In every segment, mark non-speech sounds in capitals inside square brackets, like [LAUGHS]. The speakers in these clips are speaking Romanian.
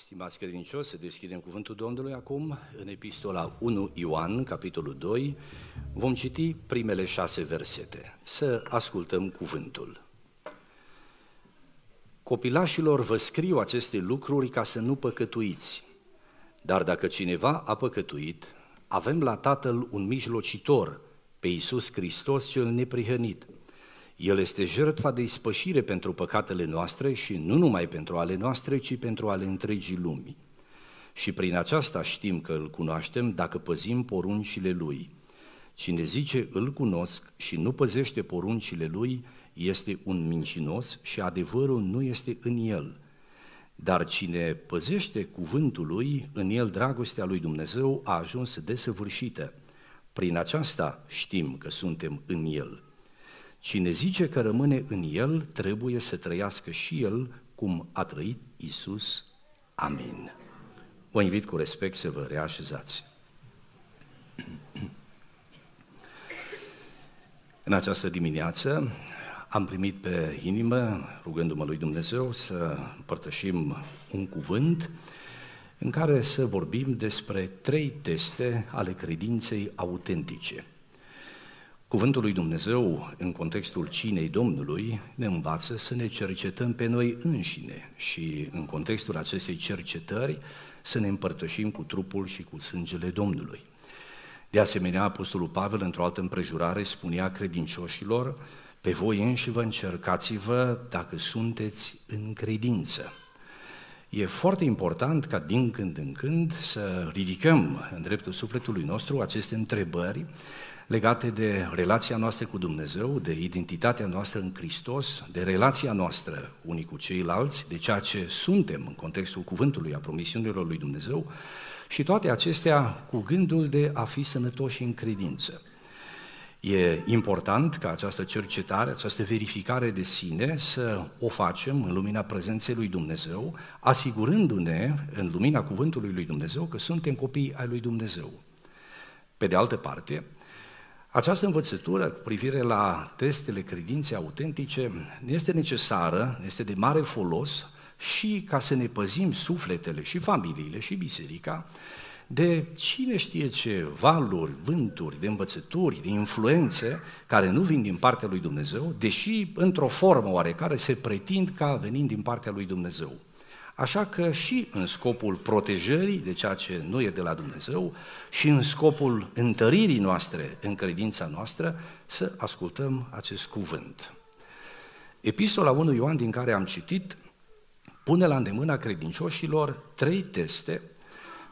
Stimați credincioși, să deschidem cuvântul Domnului acum în epistola 1 Ioan, capitolul 2. Vom citi primele șase versete. Să ascultăm cuvântul. Copilașilor vă scriu aceste lucruri ca să nu păcătuiți. Dar dacă cineva a păcătuit, avem la Tatăl un mijlocitor, pe Iisus Hristos cel neprihănit. El este jertfa de ispășire pentru păcatele noastre și nu numai pentru ale noastre, ci pentru ale întregii lumii. Și prin aceasta știm că îl cunoaștem dacă păzim poruncile lui. Cine zice îl cunosc și nu păzește poruncile lui, este un mincinos și adevărul nu este în el. Dar cine păzește cuvântul lui, în el dragostea lui Dumnezeu a ajuns desăvârșită. Prin aceasta știm că suntem în el. Cine zice că rămâne în el, trebuie să trăiască și el cum a trăit Isus. Amin. Vă invit cu respect să vă reașezați. [CLEARS THROAT] În această dimineață am primit pe inimă, rugându-mă lui Dumnezeu, să împărtășim un cuvânt în care să vorbim despre trei teste ale credinței autentice – Cuvântul lui Dumnezeu, în contextul cinei Domnului, ne învață să ne cercetăm pe noi înșine și, în contextul acestei cercetări, să ne împărtășim cu trupul și cu sângele Domnului. De asemenea, Apostolul Pavel, într-o altă împrejurare, spunea credincioșilor, pe voi înși vă încercați-vă dacă sunteți în credință. E foarte important ca din când în când să ridicăm în dreptul sufletului nostru aceste întrebări legate de relația noastră cu Dumnezeu, de identitatea noastră în Hristos, de relația noastră unii cu ceilalți, de ceea ce suntem în contextul cuvântului, a promisiunilor lui Dumnezeu și toate acestea cu gândul de a fi sănătoși în credință. E important ca această cercetare, această verificare de sine să o facem în lumina prezenței lui Dumnezeu, asigurându-ne în lumina cuvântului lui Dumnezeu că suntem copii ai lui Dumnezeu. Pe de altă parte, această învățătură cu privire la testele credinței autentice este necesară, este de mare folos și ca să ne păzim sufletele și familiile și biserica de cine știe ce valuri, vânturi, de învățături, de influențe care nu vin din partea lui Dumnezeu, deși într-o formă oarecare se pretind ca venind din partea lui Dumnezeu. Așa că și în scopul protejării de ceea ce nu e de la Dumnezeu și în scopul întăririi noastre în credința noastră, să ascultăm acest cuvânt. Epistola 1 Ioan din care am citit pune la îndemâna credincioșilor trei teste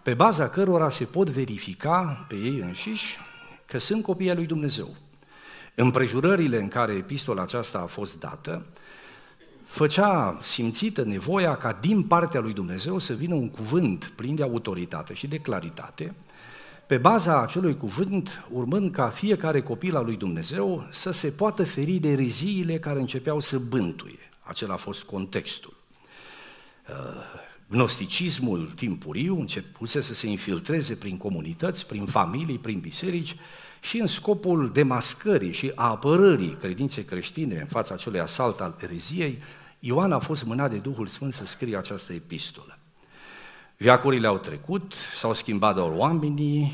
pe baza cărora se pot verifica pe ei înșiși că sunt copii ai lui Dumnezeu. Împrejurările în care epistola aceasta a fost dată făcea simțită nevoia ca din partea lui Dumnezeu să vină un cuvânt plin de autoritate și de claritate, pe baza acelui cuvânt, urmând ca fiecare copil al lui Dumnezeu să se poată feri de reziile care începeau să bântuie. Acela a fost contextul. Uh, gnosticismul timpuriu începuse să se infiltreze prin comunități, prin familii, prin biserici și în scopul demascării și a apărării credinței creștine în fața acelui asalt al ereziei, Ioan a fost mânat de Duhul Sfânt să scrie această epistolă. Viacurile au trecut, s-au schimbat doar oamenii,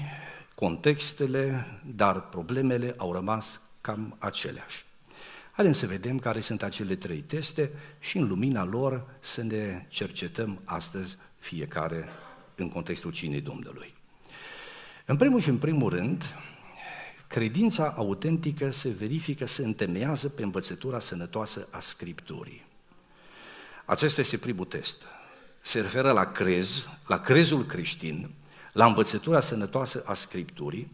contextele, dar problemele au rămas cam aceleași. Haideți să vedem care sunt acele trei teste și în lumina lor să ne cercetăm astăzi fiecare în contextul cinei Domnului. În primul și în primul rând, credința autentică se verifică, se întemeiază pe învățătura sănătoasă a Scripturii. Acesta este primul test. Se referă la crez, la crezul creștin, la învățătura sănătoasă a Scripturii.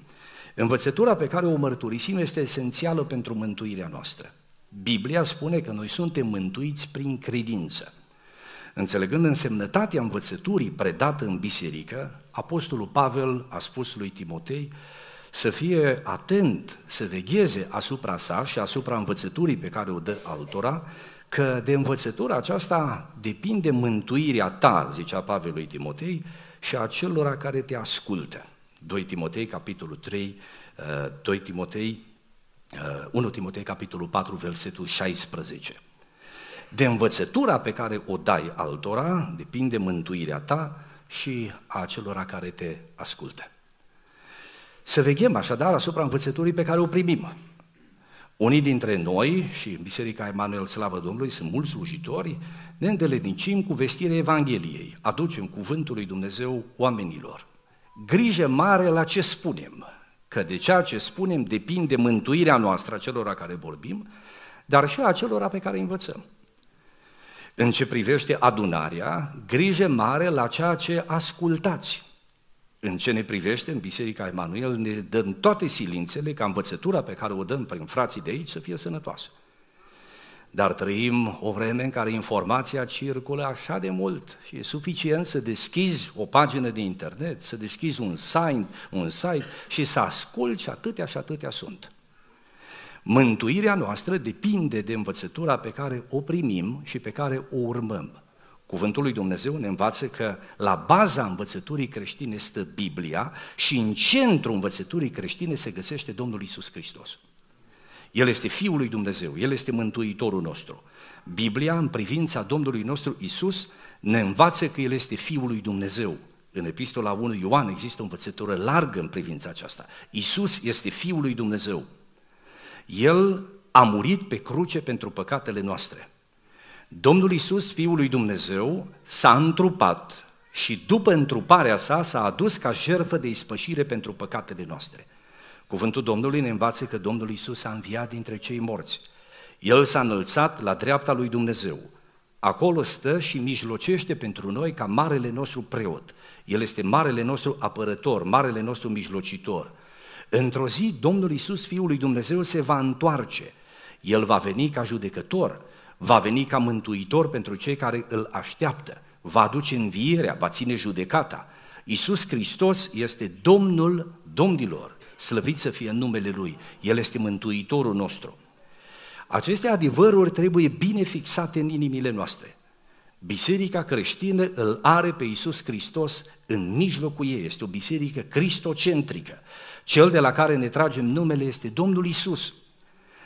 Învățătura pe care o mărturisim este esențială pentru mântuirea noastră. Biblia spune că noi suntem mântuiți prin credință. Înțelegând însemnătatea învățăturii predată în biserică, Apostolul Pavel a spus lui Timotei să fie atent, să vegheze asupra sa și asupra învățăturii pe care o dă altora, că de învățătura aceasta depinde mântuirea ta, zicea Pavel lui Timotei, și a celor care te ascultă. 2 Timotei, capitolul 3, 2 Timotei, 1 Timotei, capitolul 4, versetul 16. De învățătura pe care o dai altora, depinde mântuirea ta și a celor care te ascultă. Să veghem așadar asupra învățăturii pe care o primim. Unii dintre noi, și Biserica Emanuel Slavă Domnului, sunt mulți slujitori, ne îndeletnicim cu vestirea Evangheliei, aducem cuvântul lui Dumnezeu oamenilor. Grijă mare la ce spunem, că de ceea ce spunem depinde mântuirea noastră a celor care vorbim, dar și a celor pe care învățăm. În ce privește adunarea, grijă mare la ceea ce ascultați. În ce ne privește, în Biserica Emanuel, ne dăm toate silințele ca învățătura pe care o dăm prin frații de aici să fie sănătoasă. Dar trăim o vreme în care informația circulă așa de mult și e suficient să deschizi o pagină de internet, să deschizi un site, un site și să asculți și atâtea și atâtea sunt. Mântuirea noastră depinde de învățătura pe care o primim și pe care o urmăm. Cuvântul lui Dumnezeu ne învață că la baza învățăturii creștine stă Biblia și în centrul învățăturii creștine se găsește Domnul Isus Hristos. El este Fiul lui Dumnezeu, El este Mântuitorul nostru. Biblia, în privința Domnului nostru Isus, ne învață că El este Fiul lui Dumnezeu. În epistola 1 Ioan există o învățătură largă în privința aceasta. Isus este Fiul lui Dumnezeu. El a murit pe cruce pentru păcatele noastre. Domnul Isus, Fiul lui Dumnezeu, s-a întrupat și după întruparea sa s-a adus ca jertfă de ispășire pentru păcatele noastre. Cuvântul Domnului ne învață că Domnul Isus a înviat dintre cei morți. El s-a înălțat la dreapta lui Dumnezeu. Acolo stă și mijlocește pentru noi ca marele nostru preot. El este marele nostru apărător, marele nostru mijlocitor. Într-o zi, Domnul Isus, Fiul lui Dumnezeu, se va întoarce. El va veni ca judecător, va veni ca mântuitor pentru cei care îl așteaptă, va aduce învierea, va ține judecata. Isus Hristos este Domnul domnilor, slăvit să fie în numele Lui, El este mântuitorul nostru. Aceste adevăruri trebuie bine fixate în inimile noastre. Biserica creștină îl are pe Iisus Hristos în mijlocul ei, este o biserică cristocentrică. Cel de la care ne tragem numele este Domnul Isus.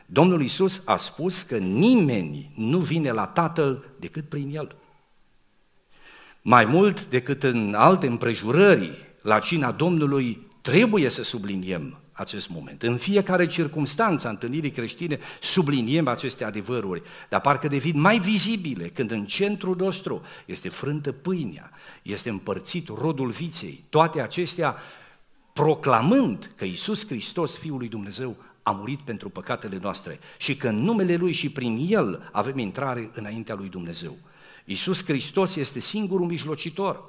Domnul Isus a spus că nimeni nu vine la Tatăl decât prin El. Mai mult decât în alte împrejurări, la cina Domnului trebuie să subliniem acest moment. În fiecare circunstanță a întâlnirii creștine subliniem aceste adevăruri, dar parcă devin mai vizibile când în centrul nostru este frântă pâinea, este împărțit rodul viței, toate acestea proclamând că Isus Hristos, Fiul lui Dumnezeu, a murit pentru păcatele noastre și că în numele Lui și prin El avem intrare înaintea Lui Dumnezeu. Isus Hristos este singurul mijlocitor.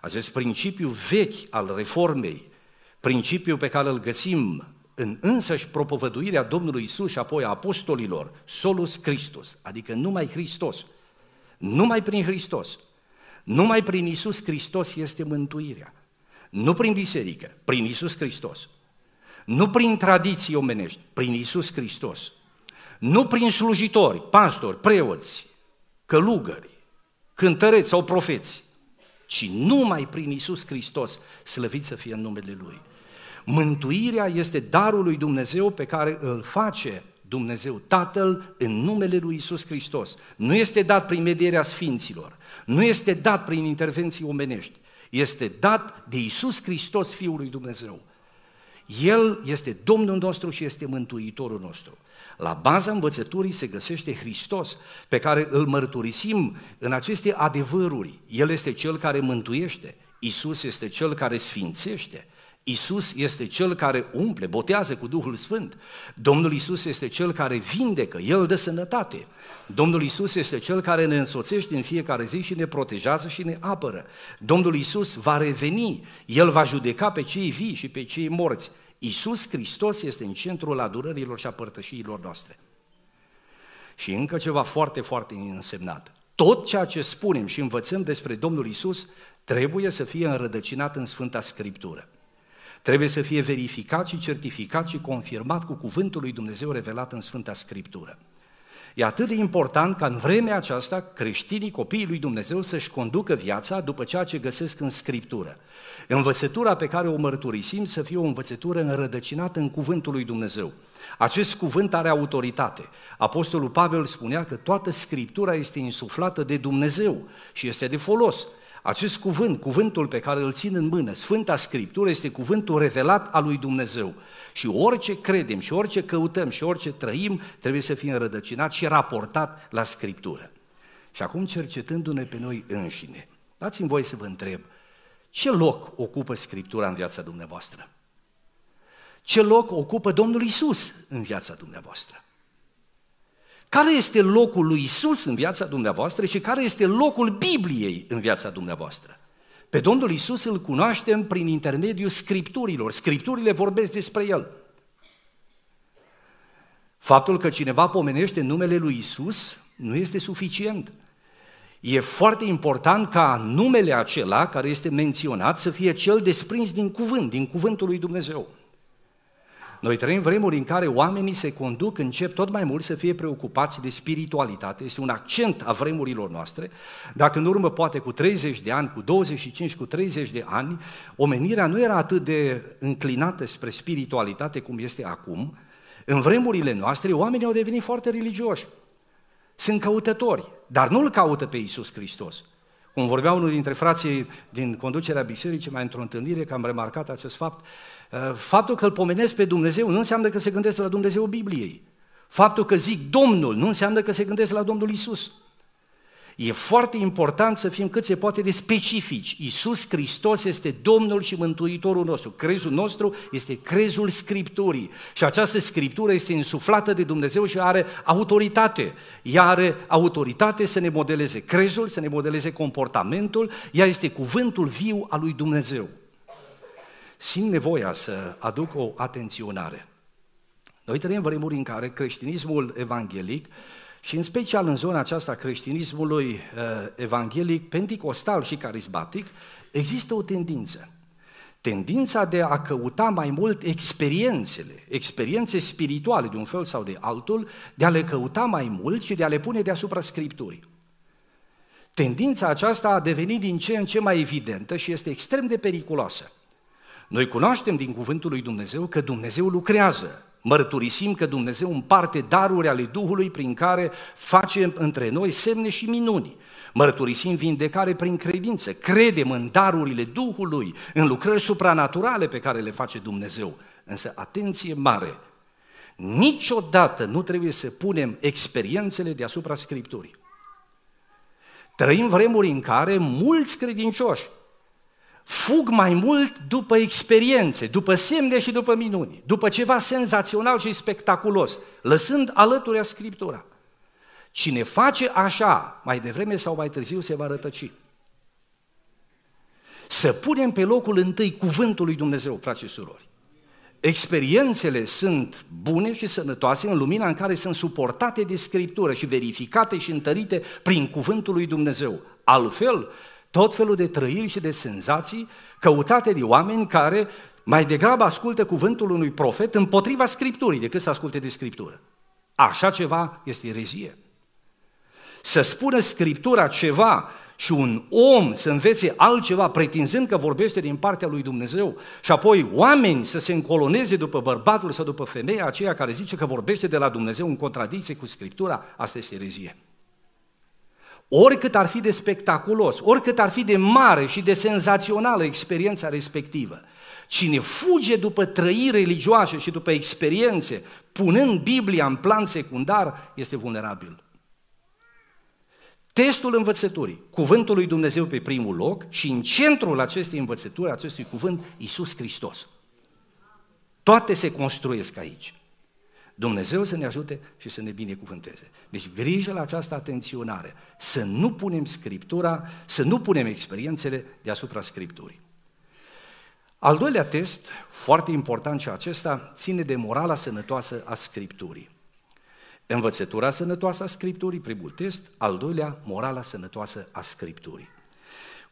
Acest principiu vechi al reformei, principiu pe care îl găsim în însăși propovăduirea Domnului Isus și apoi a apostolilor, solus Christus, adică numai Hristos, numai prin Hristos, numai prin Isus Hristos este mântuirea. Nu prin biserică, prin Isus Hristos. Nu prin tradiții omenești, prin Isus Hristos. Nu prin slujitori, pastori, preoți, călugări, cântăreți sau profeți, ci numai prin Isus Hristos, slăvit să fie în numele Lui. Mântuirea este darul lui Dumnezeu pe care îl face Dumnezeu Tatăl în numele lui Isus Hristos. Nu este dat prin medierea sfinților, nu este dat prin intervenții omenești, este dat de Isus Hristos, Fiul lui Dumnezeu. El este Domnul nostru și este Mântuitorul nostru. La baza învățăturii se găsește Hristos, pe care îl mărturisim în aceste adevăruri. El este Cel care mântuiește, Isus este Cel care sfințește, Isus este cel care umple, botează cu Duhul Sfânt. Domnul Isus este cel care vindecă, El dă sănătate. Domnul Isus este cel care ne însoțește în fiecare zi și ne protejează și ne apără. Domnul Isus va reveni, El va judeca pe cei vii și pe cei morți. Isus Hristos este în centrul adurărilor și a părtășiilor noastre. Și încă ceva foarte, foarte însemnat. Tot ceea ce spunem și învățăm despre Domnul Isus trebuie să fie înrădăcinat în Sfânta Scriptură. Trebuie să fie verificat și certificat și confirmat cu cuvântul lui Dumnezeu revelat în Sfânta Scriptură. E atât de important ca în vremea aceasta creștinii, copiii lui Dumnezeu să-și conducă viața după ceea ce găsesc în Scriptură. Învățătura pe care o mărturisim să fie o învățătură înrădăcinată în cuvântul lui Dumnezeu. Acest cuvânt are autoritate. Apostolul Pavel spunea că toată Scriptura este insuflată de Dumnezeu și este de folos. Acest cuvânt, cuvântul pe care îl țin în mână, Sfânta Scriptură, este cuvântul revelat al lui Dumnezeu. Și orice credem, și orice căutăm, și orice trăim, trebuie să fie înrădăcinat și raportat la Scriptură. Și acum, cercetându-ne pe noi înșine, dați-mi voie să vă întreb, ce loc ocupă Scriptura în viața dumneavoastră? Ce loc ocupă Domnul Isus în viața dumneavoastră? Care este locul lui Isus în viața dumneavoastră și care este locul Bibliei în viața dumneavoastră? Pe Domnul Isus îl cunoaștem prin intermediul scripturilor. Scripturile vorbesc despre El. Faptul că cineva pomenește numele lui Isus nu este suficient. E foarte important ca numele acela care este menționat să fie cel desprins din cuvânt, din cuvântul lui Dumnezeu. Noi trăim vremuri în care oamenii se conduc, încep tot mai mult să fie preocupați de spiritualitate, este un accent a vremurilor noastre. Dacă în urmă, poate cu 30 de ani, cu 25, cu 30 de ani, omenirea nu era atât de înclinată spre spiritualitate cum este acum, în vremurile noastre, oamenii au devenit foarte religioși. Sunt căutători, dar nu-L caută pe Iisus Hristos. Cum vorbea unul dintre frații din conducerea bisericii, mai într-o întâlnire, că am remarcat acest fapt, uh, faptul că îl pomenesc pe Dumnezeu nu înseamnă că se gândesc la Dumnezeu Bibliei. Faptul că zic Domnul nu înseamnă că se gândesc la Domnul Isus. E foarte important să fim cât se poate de specifici. Iisus Hristos este Domnul și Mântuitorul nostru. Crezul nostru este crezul Scripturii. Și această Scriptură este insuflată de Dumnezeu și are autoritate. Ea are autoritate să ne modeleze crezul, să ne modeleze comportamentul. Ea este cuvântul viu al lui Dumnezeu. Simt nevoia să aduc o atenționare. Noi trăim vremuri în care creștinismul evanghelic și în special în zona aceasta creștinismului uh, evanghelic, penticostal și carismatic, există o tendință. Tendința de a căuta mai mult experiențele, experiențe spirituale de un fel sau de altul, de a le căuta mai mult și de a le pune deasupra Scripturii. Tendința aceasta a devenit din ce în ce mai evidentă și este extrem de periculoasă. Noi cunoaștem din cuvântul lui Dumnezeu că Dumnezeu lucrează Mărturisim că Dumnezeu împarte daruri ale Duhului prin care face între noi semne și minuni. Mărturisim vindecare prin credință, credem în darurile Duhului, în lucrări supranaturale pe care le face Dumnezeu. Însă, atenție mare, niciodată nu trebuie să punem experiențele deasupra Scripturii. Trăim vremuri în care mulți credincioși fug mai mult după experiențe, după semne și după minuni, după ceva senzațional și spectaculos, lăsând alături Scriptura. Cine face așa, mai devreme sau mai târziu se va rătăci. Să punem pe locul întâi cuvântul lui Dumnezeu, frați și surori. Experiențele sunt bune și sănătoase în lumina în care sunt suportate de Scriptură și verificate și întărite prin cuvântul lui Dumnezeu. Altfel, tot felul de trăiri și de senzații căutate de oameni care mai degrabă ascultă cuvântul unui profet împotriva Scripturii decât să asculte de Scriptură. Așa ceva este erezie. Să spună Scriptura ceva și un om să învețe altceva pretinzând că vorbește din partea lui Dumnezeu și apoi oameni să se încoloneze după bărbatul sau după femeia aceea care zice că vorbește de la Dumnezeu în contradicție cu Scriptura, asta este erezie. Oricât ar fi de spectaculos, oricât ar fi de mare și de senzațională experiența respectivă, cine fuge după trăiri religioase și după experiențe, punând Biblia în plan secundar, este vulnerabil. Testul învățăturii, cuvântul lui Dumnezeu pe primul loc și în centrul acestei învățături, acestui cuvânt, Iisus Hristos. Toate se construiesc aici. Dumnezeu să ne ajute și să ne binecuvânteze. Deci grijă la această atenționare, să nu punem Scriptura, să nu punem experiențele deasupra Scripturii. Al doilea test, foarte important și acesta, ține de morala sănătoasă a Scripturii. Învățătura sănătoasă a Scripturii, primul test, al doilea, morala sănătoasă a Scripturii.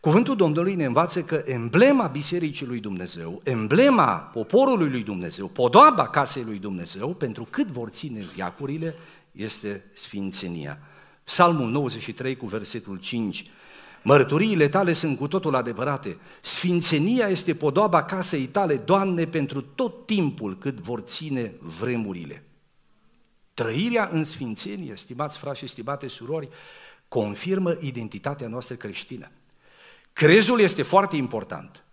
Cuvântul Domnului ne învață că emblema Bisericii lui Dumnezeu, emblema poporului lui Dumnezeu, podoaba casei lui Dumnezeu, pentru cât vor ține viacurile, este sfințenia. Psalmul 93 cu versetul 5. Mărturiile tale sunt cu totul adevărate. Sfințenia este podoaba casei tale, Doamne, pentru tot timpul cât vor ține vremurile. Trăirea în sfințenie, stimați frați și stimate surori, confirmă identitatea noastră creștină. Crezul este foarte important.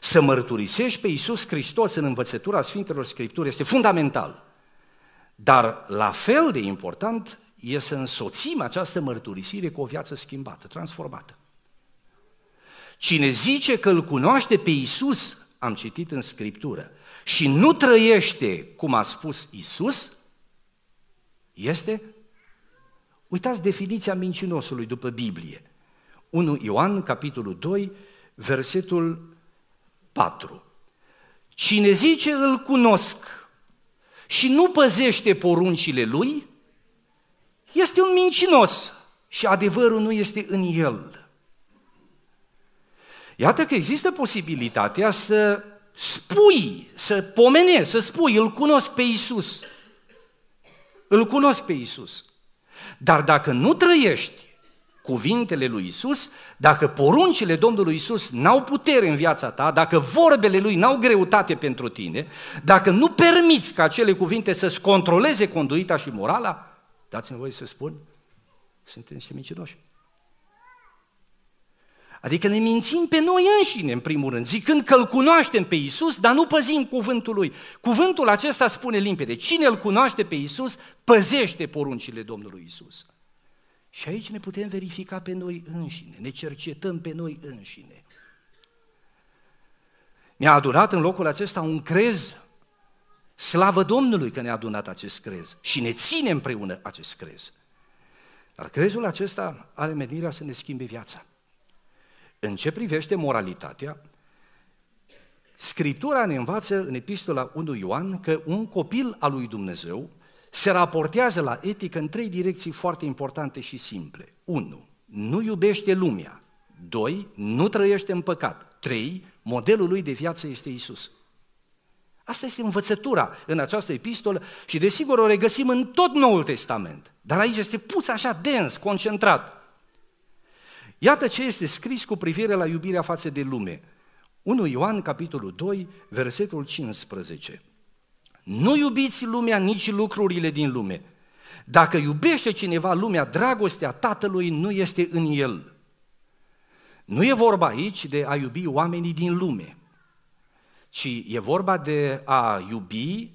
Să mărturisești pe Iisus Hristos în învățătura Sfintelor Scripturi este fundamental. Dar la fel de important e să însoțim această mărturisire cu o viață schimbată, transformată. Cine zice că îl cunoaște pe Iisus, am citit în Scriptură, și nu trăiește cum a spus Iisus, este? Uitați definiția mincinosului după Biblie. 1 Ioan, capitolul 2, versetul 4. Cine zice îl cunosc și nu păzește poruncile lui, este un mincinos și adevărul nu este în el. Iată că există posibilitatea să spui, să pomenezi, să spui, îl cunosc pe Isus. Îl cunosc pe Isus. Dar dacă nu trăiești cuvintele lui Isus, dacă poruncile Domnului Isus n-au putere în viața ta, dacă vorbele lui n-au greutate pentru tine, dacă nu permiți ca acele cuvinte să-ți controleze conduita și morala, dați-mi voie să spun, suntem niște mincinoși. Adică ne mințim pe noi înșine, în primul rând, zicând că îl cunoaștem pe Isus, dar nu păzim cuvântul lui. Cuvântul acesta spune limpede, cine îl cunoaște pe Isus, păzește poruncile Domnului Isus. Și aici ne putem verifica pe noi înșine, ne cercetăm pe noi înșine. Ne-a adunat în locul acesta un crez, slavă Domnului că ne-a adunat acest crez și ne ține împreună acest crez. Dar crezul acesta are menirea să ne schimbe viața. În ce privește moralitatea, Scriptura ne învață în epistola 1 Ioan că un copil al lui Dumnezeu se raportează la etică în trei direcții foarte importante și simple. 1. Nu iubește lumea. 2. Nu trăiește în păcat. 3. Modelul lui de viață este Isus. Asta este învățătura în această epistolă și desigur o regăsim în tot Noul Testament. Dar aici este pus așa dens, concentrat. Iată ce este scris cu privire la iubirea față de lume. 1 Ioan, capitolul 2, versetul 15. Nu iubiți lumea, nici lucrurile din lume. Dacă iubește cineva lumea, dragostea Tatălui nu este în el. Nu e vorba aici de a iubi oamenii din lume, ci e vorba de a iubi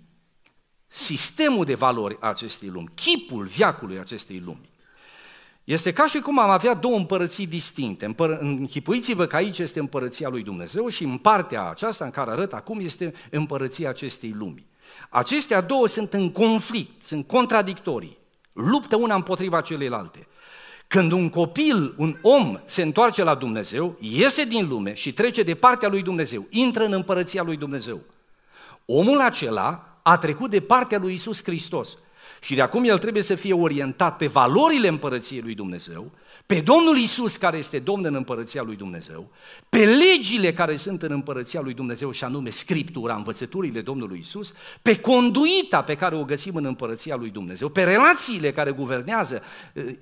sistemul de valori a acestei lumi, chipul viacului acestei lumi. Este ca și cum am avea două împărății distincte. Împăr- închipuiți-vă că aici este împărăția lui Dumnezeu și în partea aceasta în care arăt acum este împărăția acestei lumi. Acestea două sunt în conflict, sunt contradictorii, luptă una împotriva celelalte. Când un copil, un om se întoarce la Dumnezeu, iese din lume și trece de partea lui Dumnezeu, intră în împărăția lui Dumnezeu. Omul acela a trecut de partea lui Isus Hristos și de acum el trebuie să fie orientat pe valorile împărăției lui Dumnezeu, pe Domnul Isus care este Domn în împărăția lui Dumnezeu, pe legile care sunt în împărăția lui Dumnezeu și anume Scriptura, învățăturile Domnului Isus, pe conduita pe care o găsim în împărăția lui Dumnezeu, pe relațiile care guvernează eh,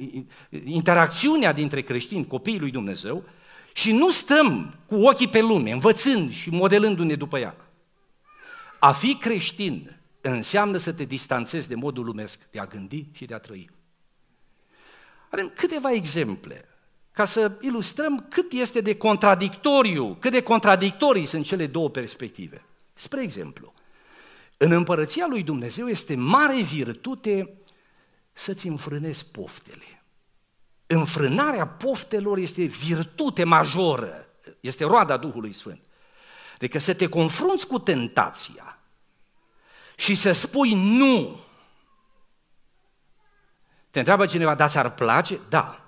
interacțiunea dintre creștini, copiii lui Dumnezeu și nu stăm cu ochii pe lume, învățând și modelându-ne după ea. A fi creștin înseamnă să te distanțezi de modul lumesc de a gândi și de a trăi. Avem câteva exemple ca să ilustrăm cât este de contradictoriu, cât de contradictorii sunt cele două perspective. Spre exemplu, în împărăția lui Dumnezeu este mare virtute să-ți înfrânezi poftele. Înfrânarea poftelor este virtute majoră, este roada Duhului Sfânt. Adică să te confrunți cu tentația și să spui nu te întreabă cineva, da, ți-ar place? Da.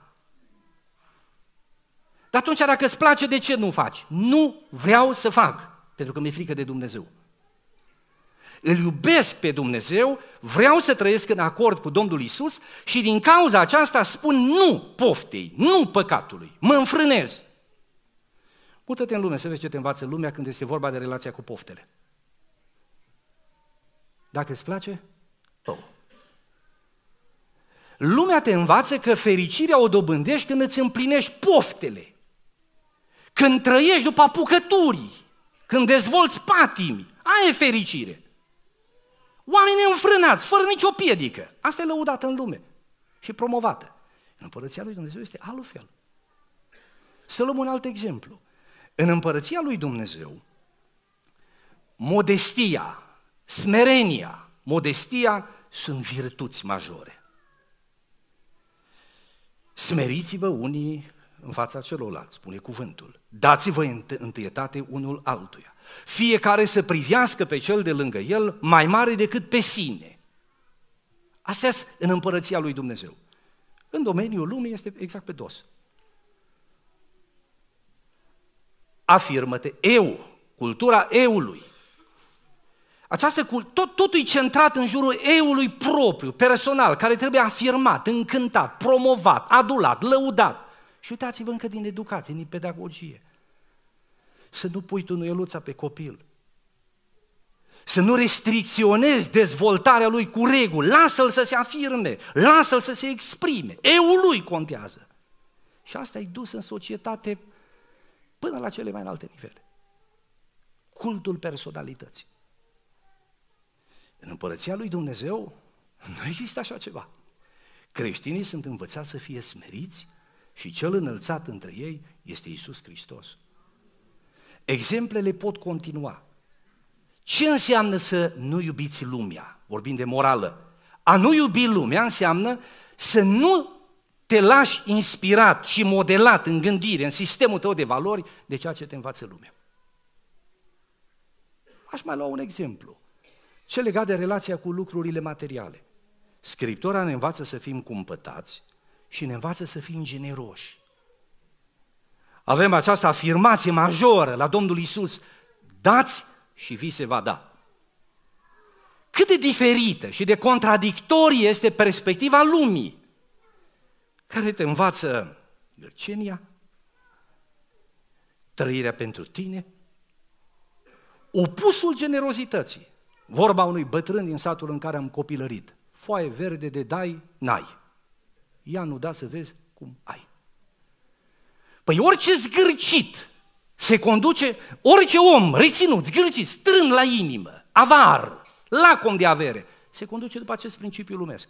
Dar atunci, dacă îți place, de ce nu faci? Nu vreau să fac, pentru că mi-e frică de Dumnezeu. Îl iubesc pe Dumnezeu, vreau să trăiesc în acord cu Domnul Isus și din cauza aceasta spun nu poftei, nu păcatului, mă înfrânez. Uite-te în lume să vezi ce te învață lumea când este vorba de relația cu poftele. Dacă îți place, oh. Lumea te învață că fericirea o dobândești când îți împlinești poftele, când trăiești după apucăturii, când dezvolți patimi. Aia e fericire. Oameni înfrânați, fără nicio piedică. Asta e lăudată în lume și promovată. În împărăția lui Dumnezeu este altfel. Să luăm un alt exemplu. În împărăția lui Dumnezeu, modestia, smerenia, modestia sunt virtuți majore. Smeriți-vă unii în fața celorlalți, spune cuvântul. Dați-vă întâietate unul altuia. Fiecare să privească pe cel de lângă el mai mare decât pe sine. Astea în împărăția lui Dumnezeu. În domeniul lumii este exact pe dos. Afirmă-te, eu, cultura eului. Această tot, totul e centrat în jurul eului propriu, personal, care trebuie afirmat, încântat, promovat, adulat, lăudat. Și uitați-vă încă din educație, din pedagogie. Să nu pui tunuieluța pe copil. Să nu restricționezi dezvoltarea lui cu reguli. Lasă-l să se afirme, lasă-l să se exprime. Eu lui contează. Și asta e dus în societate până la cele mai înalte nivele. Cultul personalității. În împărăția lui Dumnezeu nu există așa ceva. Creștinii sunt învățați să fie smeriți și cel înălțat între ei este Isus Hristos. Exemplele pot continua. Ce înseamnă să nu iubiți lumea? Vorbim de morală. A nu iubi lumea înseamnă să nu te lași inspirat și modelat în gândire, în sistemul tău de valori, de ceea ce te învață lumea. Aș mai lua un exemplu. Ce legat de relația cu lucrurile materiale. Scriptura ne învață să fim cumpătați și ne învață să fim generoși. Avem această afirmație majoră la Domnul Isus: dați și vi se va da. Cât de diferită și de contradictorie este perspectiva lumii, care te învață gârcenia, trăirea pentru tine, opusul generozității. Vorba unui bătrân din satul în care am copilărit. Foaie verde de dai, n-ai. Ia nu da să vezi cum ai. Păi orice zgârcit se conduce, orice om reținut, zgârcit, strân la inimă, avar, lacom de avere, se conduce după acest principiu lumesc.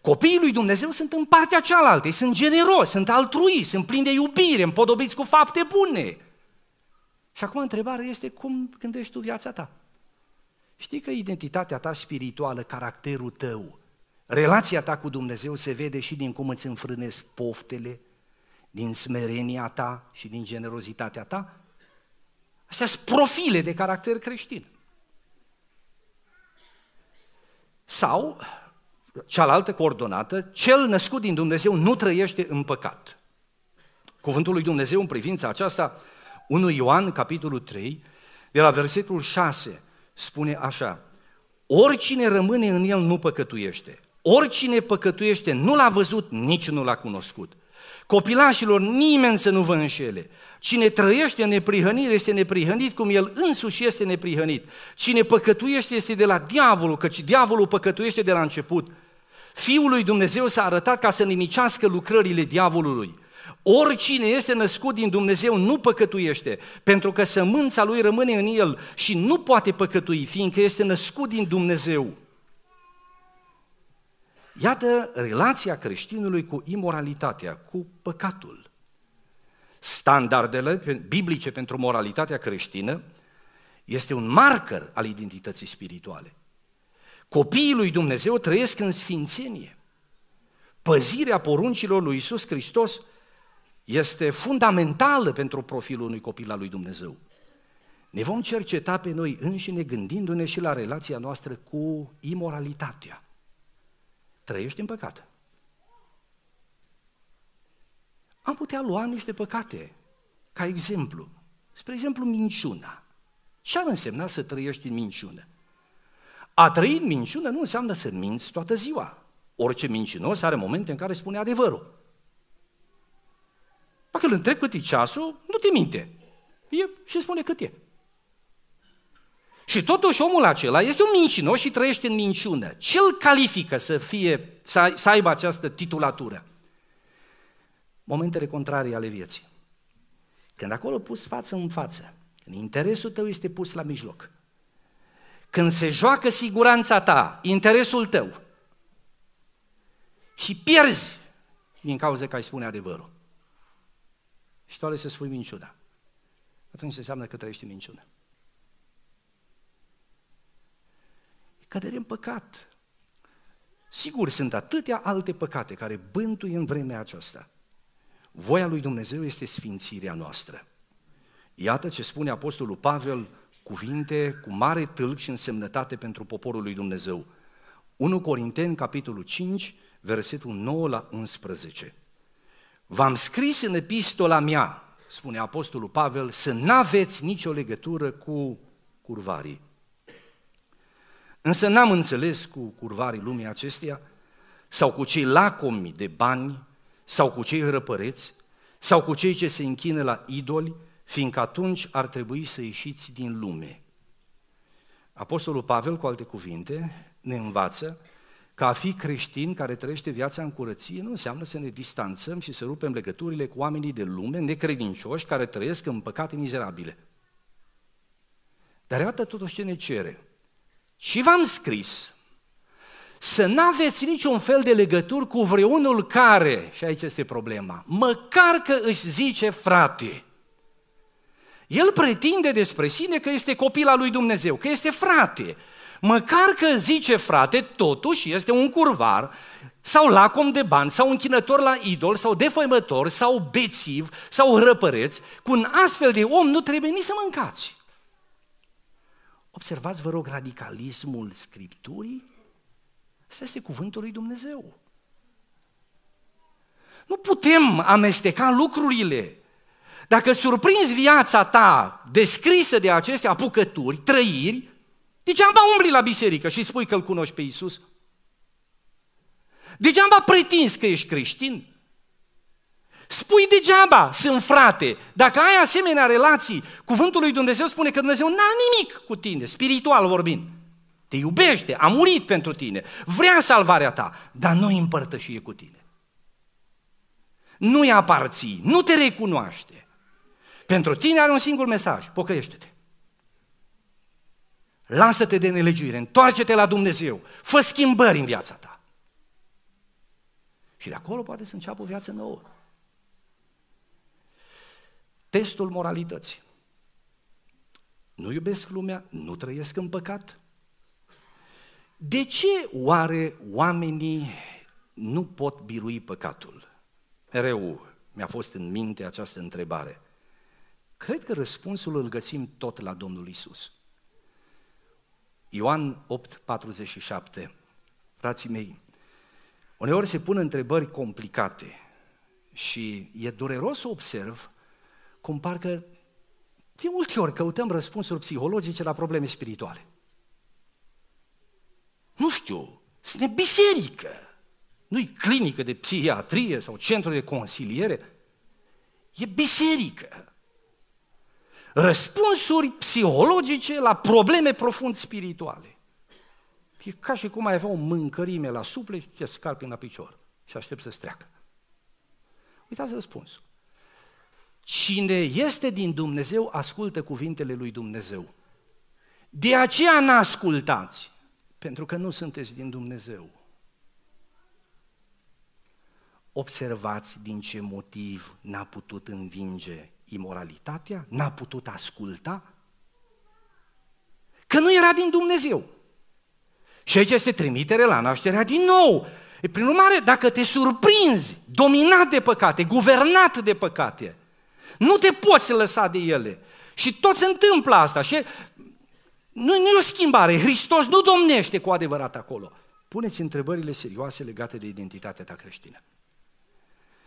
Copiii lui Dumnezeu sunt în partea cealaltă, sunt generoși, sunt altrui, sunt plini de iubire, împodobiți cu fapte bune. Și acum întrebarea este cum gândești tu viața ta? Știi că identitatea ta spirituală, caracterul tău, relația ta cu Dumnezeu se vede și din cum îți înfrânezi poftele, din smerenia ta și din generozitatea ta? Astea sunt profile de caracter creștin. Sau, cealaltă coordonată, cel născut din Dumnezeu nu trăiește în păcat. Cuvântul lui Dumnezeu în privința aceasta, 1 Ioan, capitolul 3, de la versetul 6, spune așa, oricine rămâne în el nu păcătuiește, oricine păcătuiește nu l-a văzut, nici nu l-a cunoscut. Copilașilor, nimeni să nu vă înșele. Cine trăiește în neprihănire este neprihănit cum el însuși este neprihănit. Cine păcătuiește este de la diavolul, căci diavolul păcătuiește de la început. Fiul lui Dumnezeu s-a arătat ca să nimicească lucrările diavolului. Oricine este născut din Dumnezeu nu păcătuiește, pentru că sămânța lui rămâne în el și nu poate păcătui, fiindcă este născut din Dumnezeu. Iată relația creștinului cu imoralitatea, cu păcatul. Standardele biblice pentru moralitatea creștină este un marker al identității spirituale. Copiii lui Dumnezeu trăiesc în sfințenie. Păzirea poruncilor lui Isus Hristos este fundamentală pentru profilul unui copil al lui Dumnezeu. Ne vom cerceta pe noi înșine gândindu-ne și la relația noastră cu imoralitatea. Trăiești în păcat. Am putea lua niște păcate, ca exemplu. Spre exemplu, minciuna. Ce ar însemna să trăiești în minciună? A trăi în minciună nu înseamnă să minți toată ziua. Orice mincinos are momente în care spune adevărul. Dacă îl întreb cât e ceasul, nu te minte. E și spune cât e. Și totuși omul acela este un mincinos și trăiește în minciună. Ce îl califică să, fie, să, să aibă această titulatură? Momentele contrarii ale vieții. Când acolo pus față în față, când interesul tău este pus la mijloc, când se joacă siguranța ta, interesul tău, și pierzi din cauza că ai spune adevărul. Și tu ales să spui minciuna. Atunci se înseamnă că trăiești în minciună. Cădere în păcat. Sigur, sunt atâtea alte păcate care bântuie în vremea aceasta. Voia lui Dumnezeu este sfințirea noastră. Iată ce spune Apostolul Pavel, cuvinte cu mare tâlc și însemnătate pentru poporul lui Dumnezeu. 1 Corinteni, capitolul 5, versetul 9 la 11. V-am scris în epistola mea, spune Apostolul Pavel, să n-aveți nicio legătură cu curvarii. Însă n-am înțeles cu curvarii lumii acesteia, sau cu cei lacomi de bani, sau cu cei răpăreți, sau cu cei ce se închină la idoli, fiindcă atunci ar trebui să ieșiți din lume. Apostolul Pavel, cu alte cuvinte, ne învață că a fi creștin care trăiește viața în curăție nu înseamnă să ne distanțăm și să rupem legăturile cu oamenii de lume necredincioși care trăiesc în păcate mizerabile. Dar iată totuși ce ne cere. Și v-am scris să n-aveți niciun fel de legături cu vreunul care, și aici este problema, măcar că își zice frate. El pretinde despre sine că este copil al lui Dumnezeu, că este frate. Măcar că zice frate, totuși este un curvar, sau lacom de bani, sau închinător la idol, sau defăimător, sau bețiv, sau răpăreț, cu un astfel de om nu trebuie nici să mâncați. Observați, vă rog, radicalismul Scripturii? Asta este cuvântul lui Dumnezeu. Nu putem amesteca lucrurile. Dacă surprinzi viața ta descrisă de aceste apucături, trăiri, degeaba umbli la biserică și spui că îl cunoști pe Iisus. Degeaba pretinzi că ești creștin. Spui degeaba, sunt frate. Dacă ai asemenea relații, cuvântul lui Dumnezeu spune că Dumnezeu n-a nimic cu tine, spiritual vorbind. Te iubește, a murit pentru tine, vrea salvarea ta, dar nu împărtășie cu tine. Nu-i aparții, nu te recunoaște. Pentru tine are un singur mesaj, pocăiește-te. Lasă-te de nelegiuire, întoarce-te la Dumnezeu, fă schimbări în viața ta. Și de acolo poate să înceapă o viață nouă. Testul moralității. Nu iubesc lumea, nu trăiesc în păcat. De ce oare oamenii nu pot birui păcatul? Mereu mi-a fost în minte această întrebare. Cred că răspunsul îl găsim tot la Domnul Isus. Ioan 8, 47. Frații mei, uneori se pun întrebări complicate și e dureros să observ cum parcă de multe ori căutăm răspunsuri psihologice la probleme spirituale. Nu știu, sunt biserică, nu-i clinică de psihiatrie sau centru de consiliere, e biserică. Răspunsuri psihologice la probleme profund spirituale. E ca și cum ai avea o mâncărime la suple și te scarpi la picior și aștept să streacă. Uitați răspunsul. Cine este din Dumnezeu, ascultă cuvintele lui Dumnezeu. De aceea n-ascultați, pentru că nu sunteți din Dumnezeu. Observați din ce motiv n-a putut învinge imoralitatea, n-a putut asculta, că nu era din Dumnezeu. Și aici se trimitere la nașterea din nou. E, prin urmare, dacă te surprinzi, dominat de păcate, guvernat de păcate, nu te poți lăsa de ele. Și tot se întâmplă asta. Și nu, nu e o schimbare. Hristos nu domnește cu adevărat acolo. Puneți întrebările serioase legate de identitatea ta creștină.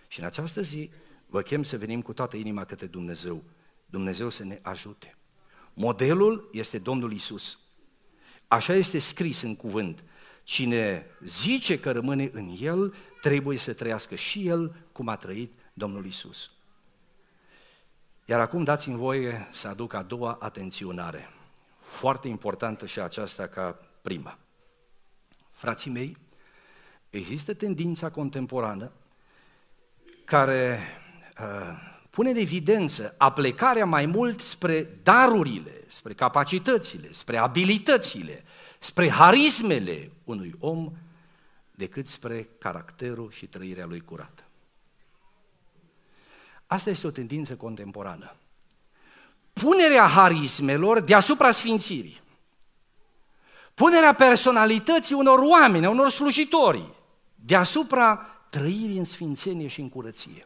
Și în această zi vă chem să venim cu toată inima către Dumnezeu. Dumnezeu să ne ajute. Modelul este Domnul Isus. Așa este scris în cuvânt. Cine zice că rămâne în El, trebuie să trăiască și El cum a trăit Domnul Isus. Iar acum dați-mi voie să aduc a doua atenționare. foarte importantă și aceasta ca prima. Frații mei, există tendința contemporană care uh, pune în evidență aplecarea mai mult spre darurile, spre capacitățile, spre abilitățile, spre harismele unui om, decât spre caracterul și trăirea lui curată. Asta este o tendință contemporană. Punerea harismelor deasupra sfințirii. Punerea personalității unor oameni, unor slujitori, deasupra trăirii în sfințenie și în curăție.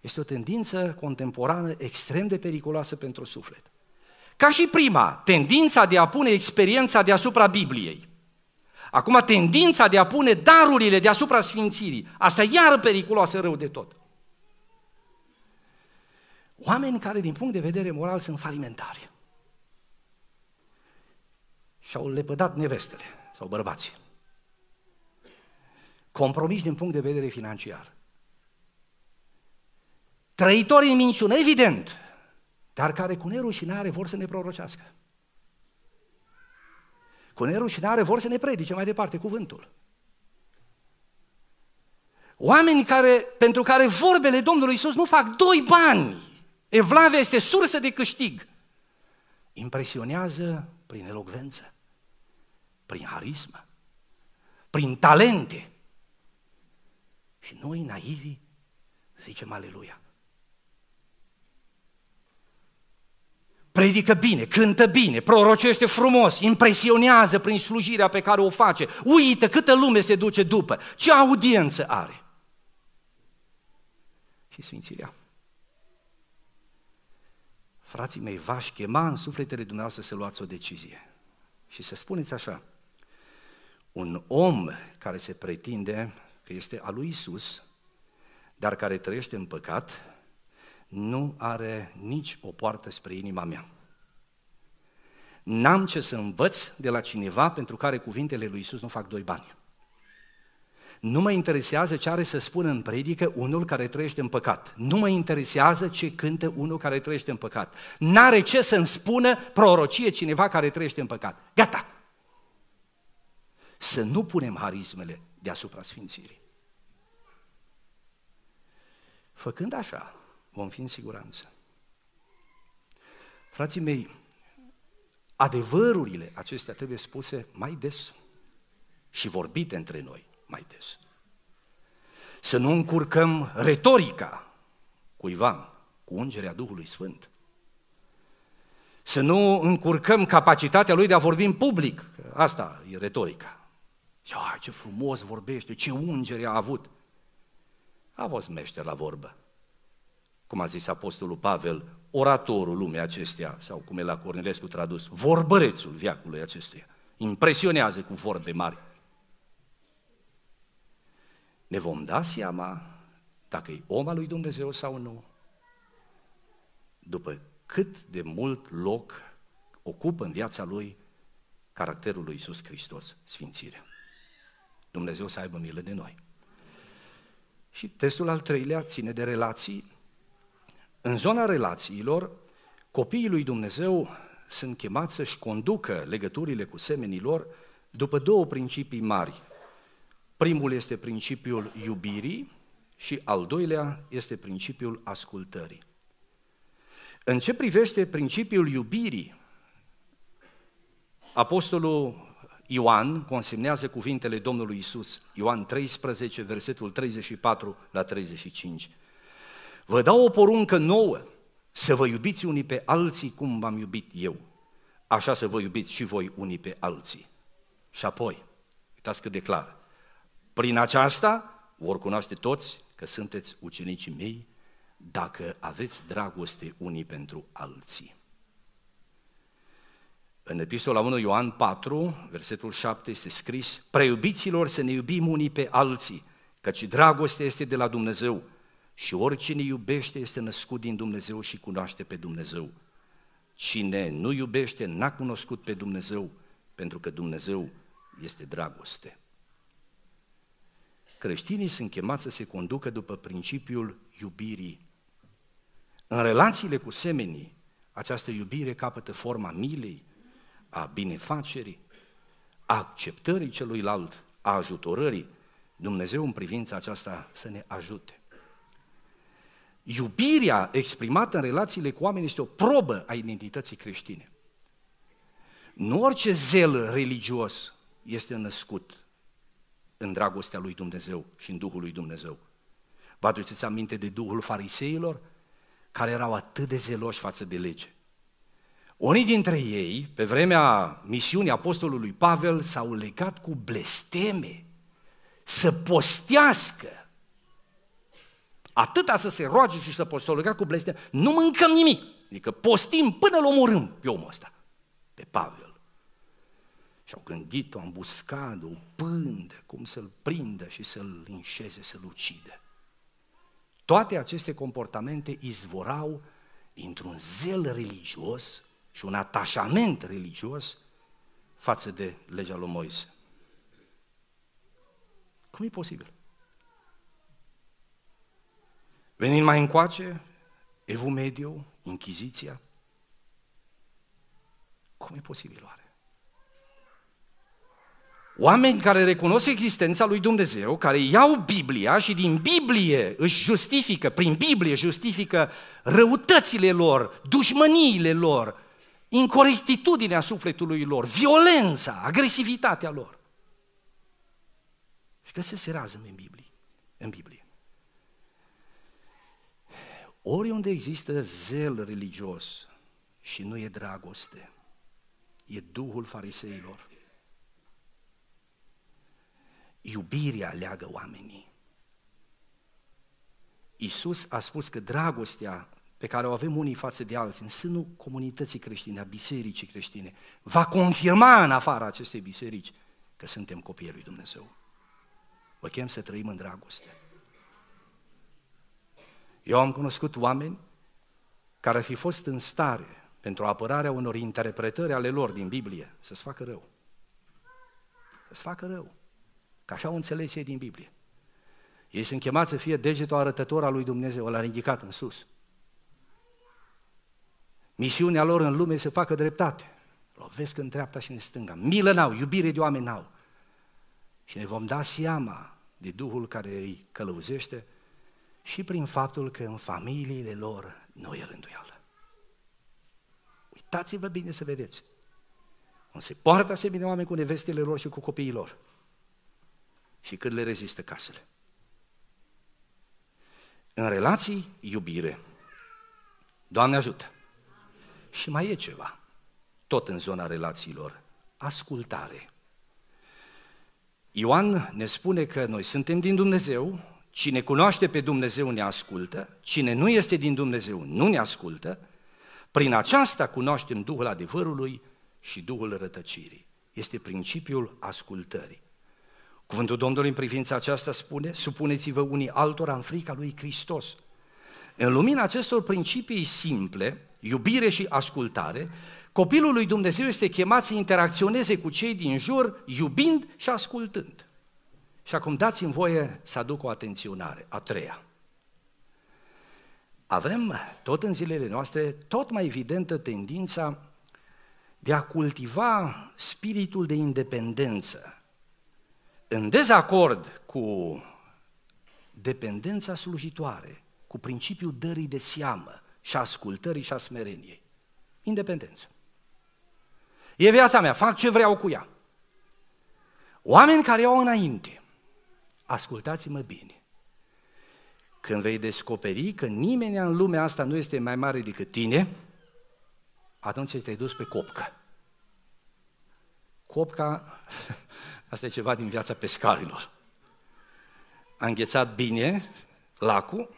Este o tendință contemporană extrem de periculoasă pentru suflet. Ca și prima, tendința de a pune experiența deasupra Bibliei. Acum, tendința de a pune darurile deasupra Sfințirii. Asta iară periculoasă rău de tot. Oameni care, din punct de vedere moral, sunt falimentari. Și-au lepădat nevestele sau bărbații. Compromis din punct de vedere financiar. Trăitori în minciună, evident, dar care cu nerușinare vor să ne prorocească. Cu nerușinare vor să ne predice mai departe cuvântul. Oameni care, pentru care vorbele Domnului Isus nu fac doi bani. Evlavia este sursă de câștig. Impresionează prin elocvență, prin harismă, prin talente. Și noi, naivi, zicem aleluia. Predică bine, cântă bine, prorocește frumos, impresionează prin slujirea pe care o face. Uită câtă lume se duce după, ce audiență are. Și sfințirea. Frații mei, v-aș chema în sufletele dumneavoastră să luați o decizie și să spuneți așa, un om care se pretinde că este al lui Isus, dar care trăiește în păcat, nu are nici o poartă spre inima mea. N-am ce să învăț de la cineva pentru care cuvintele lui Isus nu fac doi bani. Nu mă interesează ce are să spună în predică unul care trăiește în păcat. Nu mă interesează ce cântă unul care trăiește în păcat. N-are ce să-mi spună prorocie cineva care trăiește în păcat. Gata! Să nu punem harismele deasupra sfințirii. Făcând așa, vom fi în siguranță. Frații mei, adevărurile acestea trebuie spuse mai des și vorbite între noi mai des. Să nu încurcăm retorica cuiva cu ungerea Duhului Sfânt. Să nu încurcăm capacitatea lui de a vorbi în public. Asta e retorica. Și, ce frumos vorbește, ce ungere a avut. A fost meșter la vorbă cum a zis Apostolul Pavel, oratorul lumii acesteia, sau cum e la Cornilescu tradus, vorbărețul viacului acestuia. Impresionează cu vorbe mari. Ne vom da seama dacă e om al lui Dumnezeu sau nu, după cât de mult loc ocupă în viața lui caracterul lui Iisus Hristos, sfințirea. Dumnezeu să aibă milă de noi. Și testul al treilea ține de relații în zona relațiilor, copiii lui Dumnezeu sunt chemați să-și conducă legăturile cu semenii lor după două principii mari. Primul este principiul iubirii și al doilea este principiul ascultării. În ce privește principiul iubirii, Apostolul Ioan consemnează cuvintele Domnului Isus, Ioan 13, versetul 34 la 35. Vă dau o poruncă nouă, să vă iubiți unii pe alții cum v-am iubit eu. Așa să vă iubiți și voi unii pe alții. Și apoi, uitați cât de clar, prin aceasta vor cunoaște toți că sunteți ucenicii mei dacă aveți dragoste unii pentru alții. În epistola 1 Ioan 4, versetul 7 este scris, Preiubiților să ne iubim unii pe alții, căci dragostea este de la Dumnezeu și oricine iubește este născut din Dumnezeu și cunoaște pe Dumnezeu. Cine nu iubește n-a cunoscut pe Dumnezeu, pentru că Dumnezeu este dragoste. Creștinii sunt chemați să se conducă după principiul iubirii. În relațiile cu semenii, această iubire capătă forma milei, a binefacerii, a acceptării celuilalt, a ajutorării, Dumnezeu în privința aceasta să ne ajute. Iubirea exprimată în relațiile cu oameni este o probă a identității creștine. Nu orice zel religios este născut în dragostea lui Dumnezeu și în Duhul lui Dumnezeu. Vă aduceți aminte de Duhul fariseilor, care erau atât de zeloși față de lege. Unii dintre ei, pe vremea misiunii apostolului Pavel, s-au legat cu blesteme să postească. Atâta să se roage și să poste, legat cu blesteme. Nu mâncăm nimic. Adică postim până îl omorâm pe omul ăsta, pe Pavel. Și au gândit o ambuscadă, o pândă, cum să-l prindă și să-l înșeze, să-l ucidă. Toate aceste comportamente izvorau dintr-un zel religios și un atașament religios față de legea lui Moise. Cum e posibil? Venind mai încoace, Evul Mediu, Închiziția, cum e posibil oare? Oameni care recunosc existența lui Dumnezeu, care iau Biblia și din Biblie își justifică, prin Biblie justifică răutățile lor, dușmăniile lor, incorectitudinea sufletului lor, violența, agresivitatea lor. Și că se rază în Biblie. În Biblie. Oriunde există zel religios și nu e dragoste, e duhul fariseilor Iubirea leagă oamenii. Iisus a spus că dragostea pe care o avem unii față de alții în sânul comunității creștine, a bisericii creștine, va confirma în afara acestei biserici că suntem copiii lui Dumnezeu. Vă chem să trăim în dragoste. Eu am cunoscut oameni care ar fi fost în stare, pentru apărarea unor interpretări ale lor din Biblie, să-ți facă rău. Să-ți facă rău. Că așa au înțeles ei din Biblie. Ei sunt chemați să fie degetul arătător al lui Dumnezeu, l-a ridicat în sus. Misiunea lor în lume să facă dreptate. Lovesc în dreapta și în stânga. Milă n-au, iubire de oameni n-au. Și ne vom da seama de Duhul care îi călăuzește și prin faptul că în familiile lor nu e rânduială. Uitați-vă bine să vedeți. Cum se poartă asemenea oameni cu nevestele lor și cu copiii lor și cât le rezistă casele. În relații, iubire. Doamne ajută! Și mai e ceva, tot în zona relațiilor, ascultare. Ioan ne spune că noi suntem din Dumnezeu, cine cunoaște pe Dumnezeu ne ascultă, cine nu este din Dumnezeu nu ne ascultă, prin aceasta cunoaștem Duhul adevărului și Duhul rătăcirii. Este principiul ascultării. Cuvântul Domnului în privința aceasta spune, supuneți-vă unii altora în frica lui Hristos. În lumina acestor principii simple, iubire și ascultare, copilul lui Dumnezeu este chemat să interacționeze cu cei din jur, iubind și ascultând. Și acum dați-mi voie să aduc o atenționare, a treia. Avem, tot în zilele noastre, tot mai evidentă tendința de a cultiva spiritul de independență, în dezacord cu dependența slujitoare, cu principiul dării de seamă și ascultării și a smereniei. Independență. E viața mea, fac ce vreau cu ea. Oameni care iau înainte, ascultați-mă bine, când vei descoperi că nimeni în lumea asta nu este mai mare decât tine, atunci te-ai dus pe copcă. Copca [LAUGHS] Asta e ceva din viața pescarilor. A înghețat bine lacul,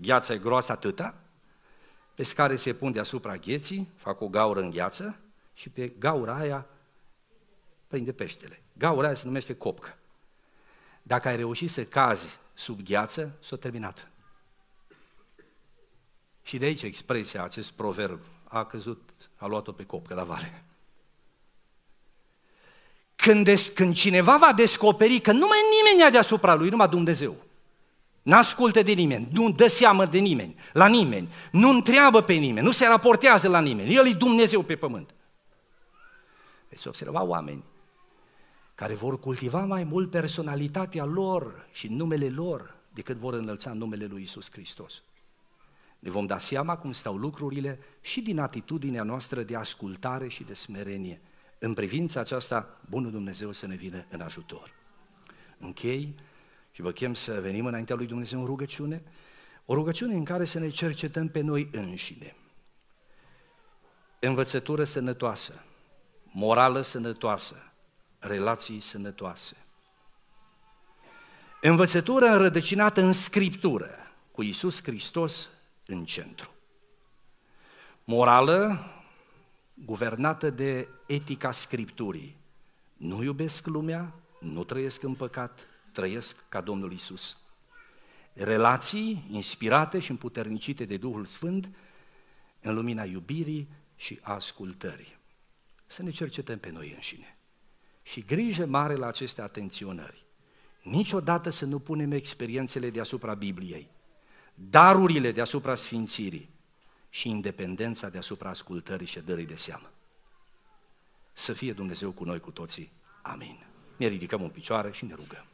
gheața e groasă atâta, pescarii se pun deasupra gheții, fac o gaură în gheață și pe gaura aia prinde peștele. Gaura aia se numește copcă. Dacă ai reușit să cazi sub gheață, s-a terminat. Și de aici expresia, acest proverb, a căzut, a luat-o pe copcă la vale. Când, des, când cineva va descoperi că nu mai nimeni deasupra lui, numai Dumnezeu, N-ascultă de nimeni, nu dă seamă de nimeni, la nimeni, nu întreabă pe nimeni, nu se raportează la nimeni, El e Dumnezeu pe pământ. Veți observa oameni care vor cultiva mai mult personalitatea lor și numele lor decât vor înălța numele lui Isus Hristos. Ne vom da seama cum stau lucrurile și din atitudinea noastră de ascultare și de smerenie. În privința aceasta, Bunul Dumnezeu să ne vină în ajutor. Închei și vă chem să venim înaintea lui Dumnezeu în rugăciune, o rugăciune în care să ne cercetăm pe noi înșine. Învățătură sănătoasă, morală sănătoasă, relații sănătoase. Învățătură înrădăcinată în Scriptură, cu Isus Hristos în centru. Morală guvernată de etica Scripturii. Nu iubesc lumea, nu trăiesc în păcat, trăiesc ca Domnul Isus. Relații inspirate și împuternicite de Duhul Sfânt în lumina iubirii și ascultării. Să ne cercetăm pe noi înșine. Și grijă mare la aceste atenționări. Niciodată să nu punem experiențele deasupra Bibliei, darurile deasupra Sfințirii și independența deasupra ascultării și dării de seamă. Să fie Dumnezeu cu noi cu toții. Amin. Ne ridicăm în picioare și ne rugăm.